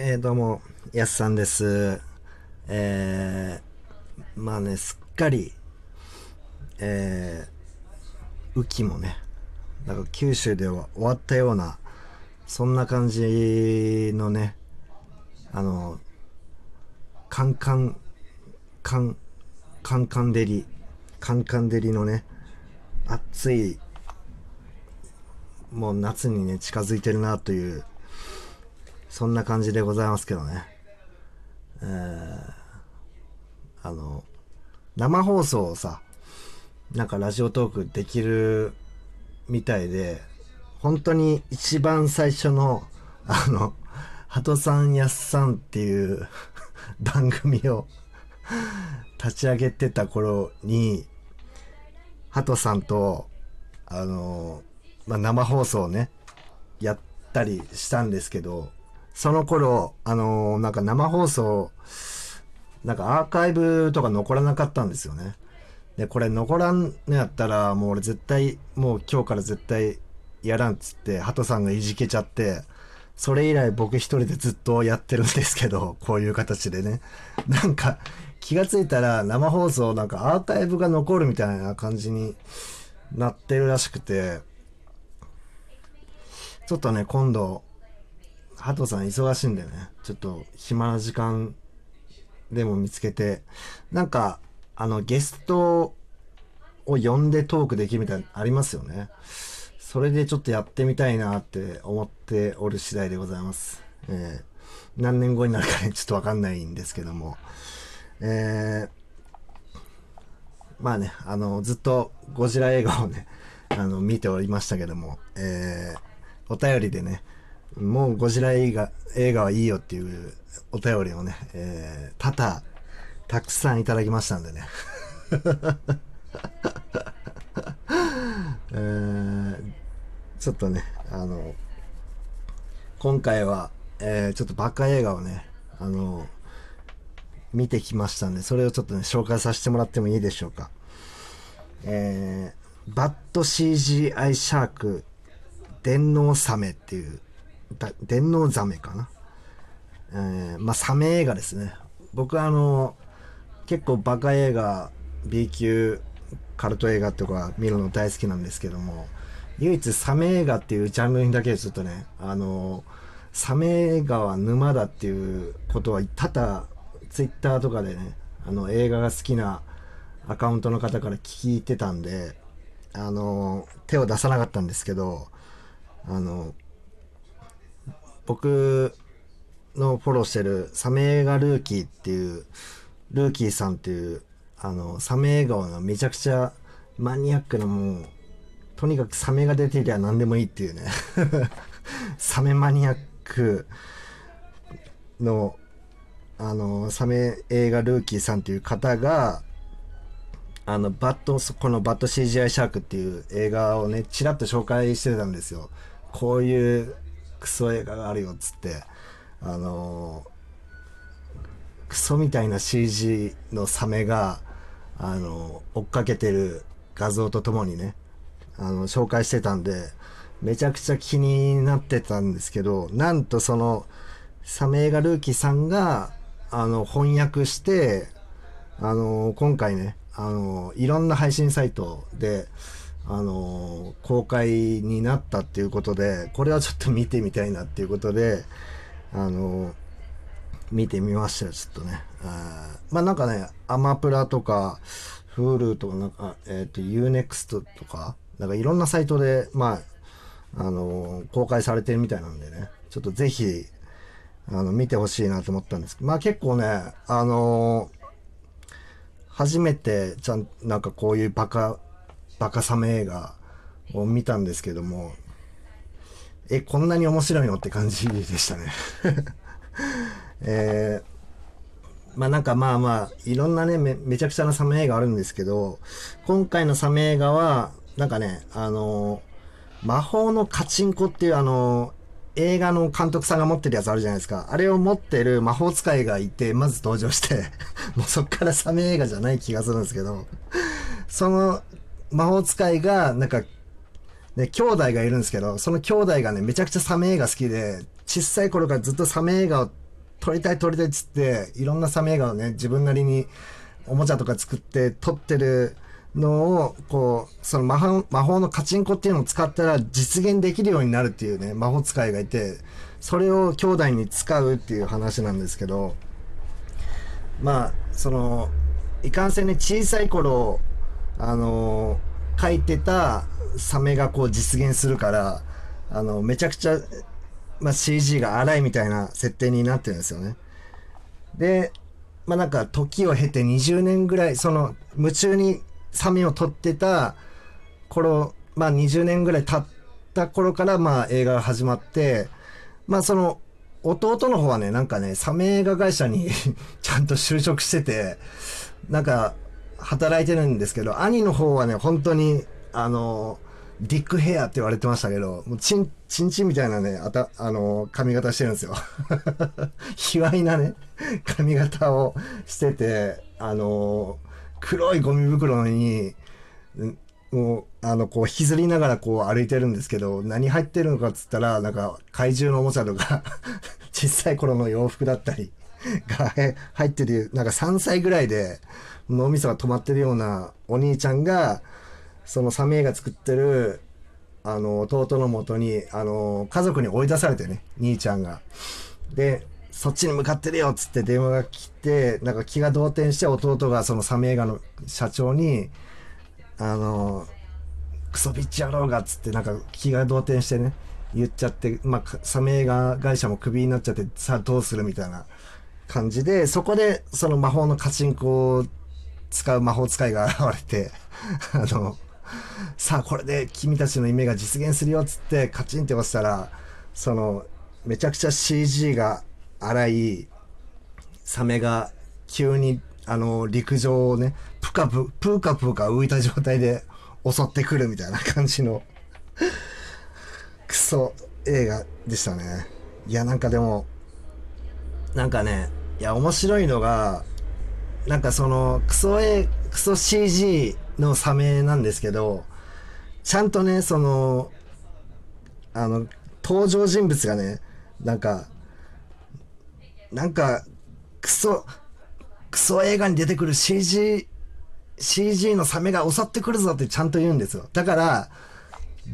えー、どうも、やすさんです。えー、まあね、すっかり、えー、雨季もね、なんか九州では終わったような、そんな感じのね、あの、カンカン、カン、カンカン照り、カンカン照りのね、暑い、もう夏にね、近づいてるなという、そんな感じでございますけどね。えー、あの、生放送をさ、なんかラジオトークできるみたいで、本当に一番最初の、あの、ハトさんやっさんっていう番組を立ち上げてた頃に、ハトさんと、あの、まあ、生放送をね、やったりしたんですけど、その頃、あのーなんか生放送、なんかアーカイブとか残らなかったんですよね。で、これ残らんのやったら、もう俺絶対、もう今日から絶対やらんっつって、ハトさんがいじけちゃって、それ以来僕一人でずっとやってるんですけど、こういう形でね。なんか、気がついたら生放送なんかアーカイブが残るみたいな感じになってるらしくて、ちょっとね、今度、ハトさん忙しいんでね、ちょっと暇な時間でも見つけて、なんか、あの、ゲストを呼んでトークできるみたいなありますよね。それでちょっとやってみたいなって思っておる次第でございます。えー何年後になるかね、ちょっとわかんないんですけども。えーまあね、あの、ずっとゴジラ映画をね、あの、見ておりましたけども、えーお便りでね、もうゴジラ映画、映画はいいよっていうお便りをね、えー、多々、たくさんいただきましたんでね。えーちょっとね、あの、今回は、えーちょっとバカ映画をね、あの、見てきましたんで、それをちょっとね、紹介させてもらってもいいでしょうか。えーバッド CGI シャーク電脳サメっていう、電脳ザメかな。えーまあ、サメ映画ですね。僕はあの、結構バカ映画、B 級カルト映画とか見るの大好きなんですけども、唯一サメ映画っていうジャンルにだけちょっとね、あの、サメ映画は沼だっていうことは多々、ツイッターとかでね、あの、映画が好きなアカウントの方から聞いてたんで、あの、手を出さなかったんですけど、あの、僕のフォローしてるサメ映画ルーキーっていう、ルーキーさんっていう、あの、サメ映画はめちゃくちゃマニアックなもう、とにかくサメが出ていりゃ何でもいいっていうね。サメマニアックの、あの、サメ映画ルーキーさんっていう方が、あの、バッド、このバッド CGI シャークっていう映画をね、ちらっと紹介してたんですよ。こういうクソ映画があるよっつって、あのクソみたいな CG のサメが、あの追っかけてる画像とともにね、あの、紹介してたんで、めちゃくちゃ気になってたんですけど、なんとその、サメ映画ルーキーさんが、あの、翻訳して、あの、今回ね、あの、いろんな配信サイトで、あの、公開になったっていうことで、これはちょっと見てみたいなっていうことで、あの、見てみましたよ、ちょっとね。あまあなんかね、アマプラとか、Hulu とか、なんか、えっ、と、Unext とか、なんかいろんなサイトで、まあ、あの公開されてるみたいなんでね、ちょっとぜひ、あの、見てほしいなと思ったんですけど、まあ結構ね、あの初めて、ちゃん、なんかこういうバカ、バカサメ映画を見たんですけども、え、こんなに面白いのって感じでしたね。えーまあなんかまあまあ、いろんなねめ、めちゃくちゃなサメ映画あるんですけど、今回のサメ映画は、なんかね、あの魔法のカチンコっていうあの映画の監督さんが持ってるやつあるじゃないですか。あれを持ってる魔法使いがいて、まず登場して、もうそっからサメ映画じゃない気がするんですけど、その魔法使いが、なんか、ね、兄弟がいるんですけど、その兄弟がね、めちゃくちゃサメ映画好きで、小さい頃からずっとサメ映画を撮りたい撮りたいっつって、いろんなサメ映画をね、自分なりにおもちゃとか作って撮ってるのを、こう、その魔法魔法のカチンコっていうのを使ったら実現できるようになるっていうね、魔法使いがいて、それを兄弟に使うっていう話なんですけど、まあ、その、いかんせんね、小さい頃、あの、書いてたサメがこう実現するから、あの、めちゃくちゃ、まあ、CG が荒いみたいな設定になってるんですよね。で、まあなんか時を経て20年ぐらい、その夢中にサメを撮ってた頃、まあ20年ぐらい経った頃からまあ映画が始まって、まあその弟の方はね、なんかね、サメ映画会社に ちゃんと就職してて、なんか働いてるんですけど、兄の方はね、本当に、あの、ディックヘアって言われてましたけど、もうチン、チンチンみたいなね、あた、あの、髪型してるんですよ。卑猥なね、髪型をしてて、あの、黒いゴミ袋に、もう、あの、こう、引きずりながらこう歩いてるんですけど、何入ってるのかっつったら、なんか、怪獣のおもちゃとか 小さい頃の洋服だったりが入ってる、なんか3歳ぐらいで脳みそが止まってるようなお兄ちゃんが、そのサメが作ってる、あの、弟のもとに、あの、家族に追い出されてね、兄ちゃんが。で、そっちに向かってるよっつって電話が来て、なんか気が動転して弟がそのサメ映画の社長に、あの、クソビッチ野郎がっつってなんか気が動転してね、言っちゃって、まあ、サメ映画会社もクビになっちゃって、さあどうするみたいな感じで、そこでその魔法のカチンコを使う魔法使いが現れて、あの、さあこれで君たちの夢が実現するよっつってカチンって押したらそのめちゃくちゃ CG が荒いサメが急にあの陸上をねプカププカプカ浮いた状態で襲ってくるみたいな感じのクソ映画でしたね。いやなんかでもなんかねいや面白いのがなんかそのクソ絵クソ CG のサメなんですけど、ちゃんとね、その、あの、登場人物がね、なんか、なんか、クソ、クソ映画に出てくる CG、CG のサメが襲ってくるぞってちゃんと言うんですよ。だから、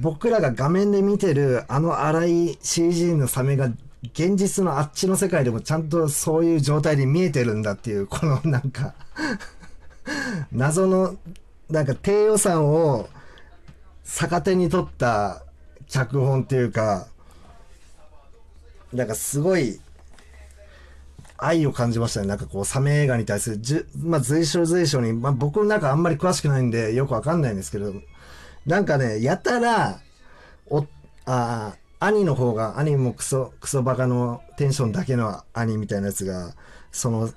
僕らが画面で見てるあの荒い CG のサメが現実のあっちの世界でもちゃんとそういう状態で見えてるんだっていう、このなんか 謎のなんか低予算を逆手に取った脚本っていうか、なんかすごい愛を感じましたね。なんかこう、サメ映画に対する、じゅまあ随所随所に、まあ僕の中あんまり詳しくないんでよくわかんないんですけど、なんかね、やたら、お、ああ兄の方が、兄もクソ、クソバカのテンションだけの兄みたいなやつが、その、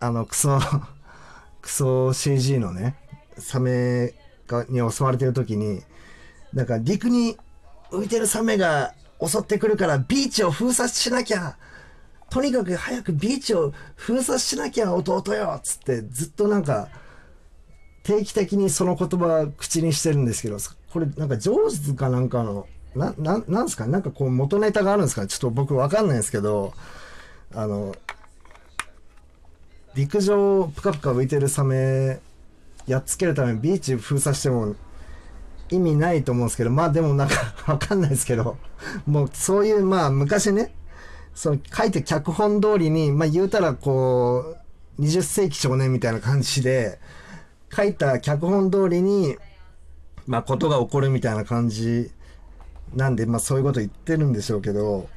あの、クソ、クソ CG のね、サメに襲われてる時に、なんか陸に浮いてるサメが襲ってくるからビーチを封鎖しなきゃ、とにかく早くビーチを封鎖しなきゃ弟よっつってずっとなんか定期的にその言葉口にしてるんですけど、これなんか上手かなんかの、な、ななんですか？なんかこう元ネタがあるんですか？ちょっと僕わかんないんですけど、あの、陸上ぷかぷか浮いてるサメやっつけるためにビーチ封鎖しても意味ないと思うんですけど、まあでもなんかわかんないですけど、もうそういう、まあ昔ね、その書いて脚本通りに、まあ言うたらこう、20世紀少年みたいな感じで、書いた脚本通りに、まあことが起こるみたいな感じなんで、まあそういうこと言ってるんでしょうけど、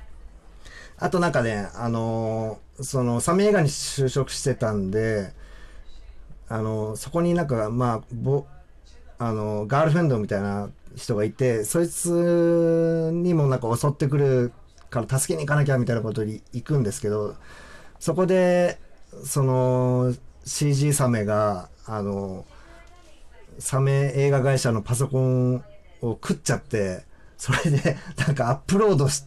あとなんかね、あのー、その、サメ映画に就職してたんで、あの、そこになんか、まあ、ぼ、あの、ガールフレンドみたいな人がいて、そいつにもなんか襲ってくるから助けに行かなきゃみたいなことに行くんですけど、そこで、その、CG サメが、あの、サメ映画会社のパソコンを食っちゃって、それで、なんかアップロードし、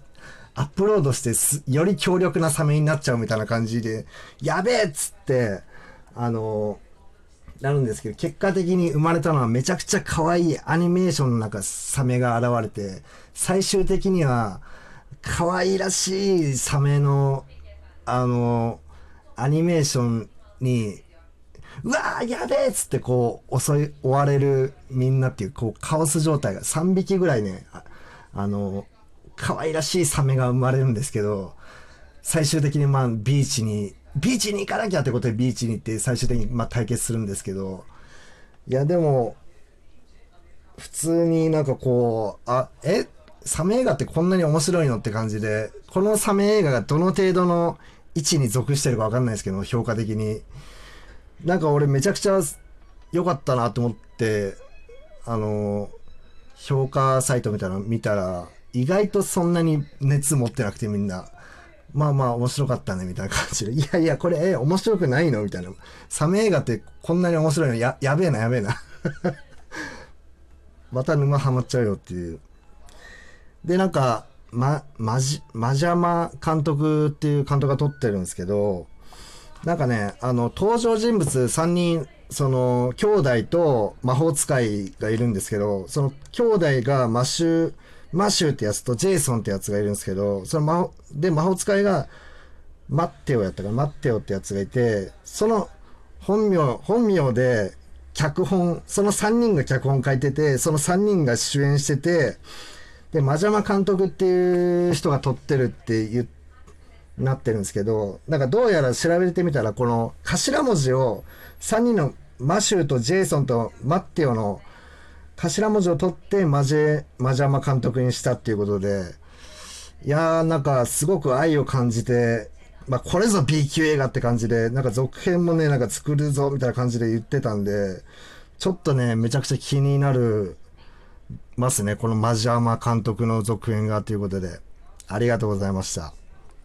アップロードしてより強力なサメになっちゃうみたいな感じで、やべえっつって、あの、なるんですけど、結果的に生まれたのはめちゃくちゃ可愛いアニメーションの中、サメが現れて、最終的には可愛らしいサメのあの、アニメーションに、うわーやべえっつってこう、襲い、追われるみんなっていう、こう、カオス状態が3匹ぐらいね、あの、可愛らしいサメが生まれるんですけど、最終的にまあ、ビーチに、ビーチに行かなきゃってことでビーチに行って最終的にまあ対決するんですけど、いやでも、普通になんかこう、あ、えサメ映画ってこんなに面白いのって感じで、このサメ映画がどの程度の位置に属してるかわかんないですけど、評価的に。なんか俺めちゃくちゃ良かったなと思って、あの、評価サイトみたいなの見たら、意外とそんなに熱持ってなくてみんな。まあまあ面白かったねみたいな感じで。いやいや、これ、え、面白くないの？みたいな。サメ映画ってこんなに面白いの？や、やべえな、やべえな。また沼ハマっちゃうよっていう。で、なんか、ま、まじ、まじゃま監督っていう監督が撮ってるんですけど、なんかね、あの、登場人物3人、その、兄弟と魔法使いがいるんですけど、その兄弟がマシュー、マシューってやつとジェイソンってやつがいるんですけど、その魔法、で、魔法使いが、マッテオやったから、マッテオってやつがいて、その本名、本名で脚本、その3人が脚本書いてて、その3人が主演してて、で、マジャマ監督っていう人が撮ってるって言っなってるんですけど、なんかどうやら調べてみたら、この頭文字を3人のマシューとジェイソンとマッティオの頭文字を取ってマジェ、マジャマ監督にしたっていうことで、いやーなんかすごく愛を感じて、まあこれぞ B 級映画って感じで、なんか続編もね、なんか作るぞみたいな感じで言ってたんで、ちょっとね、めちゃくちゃ気になるますね。このマジャマ監督の続編がということで、ありがとうございました。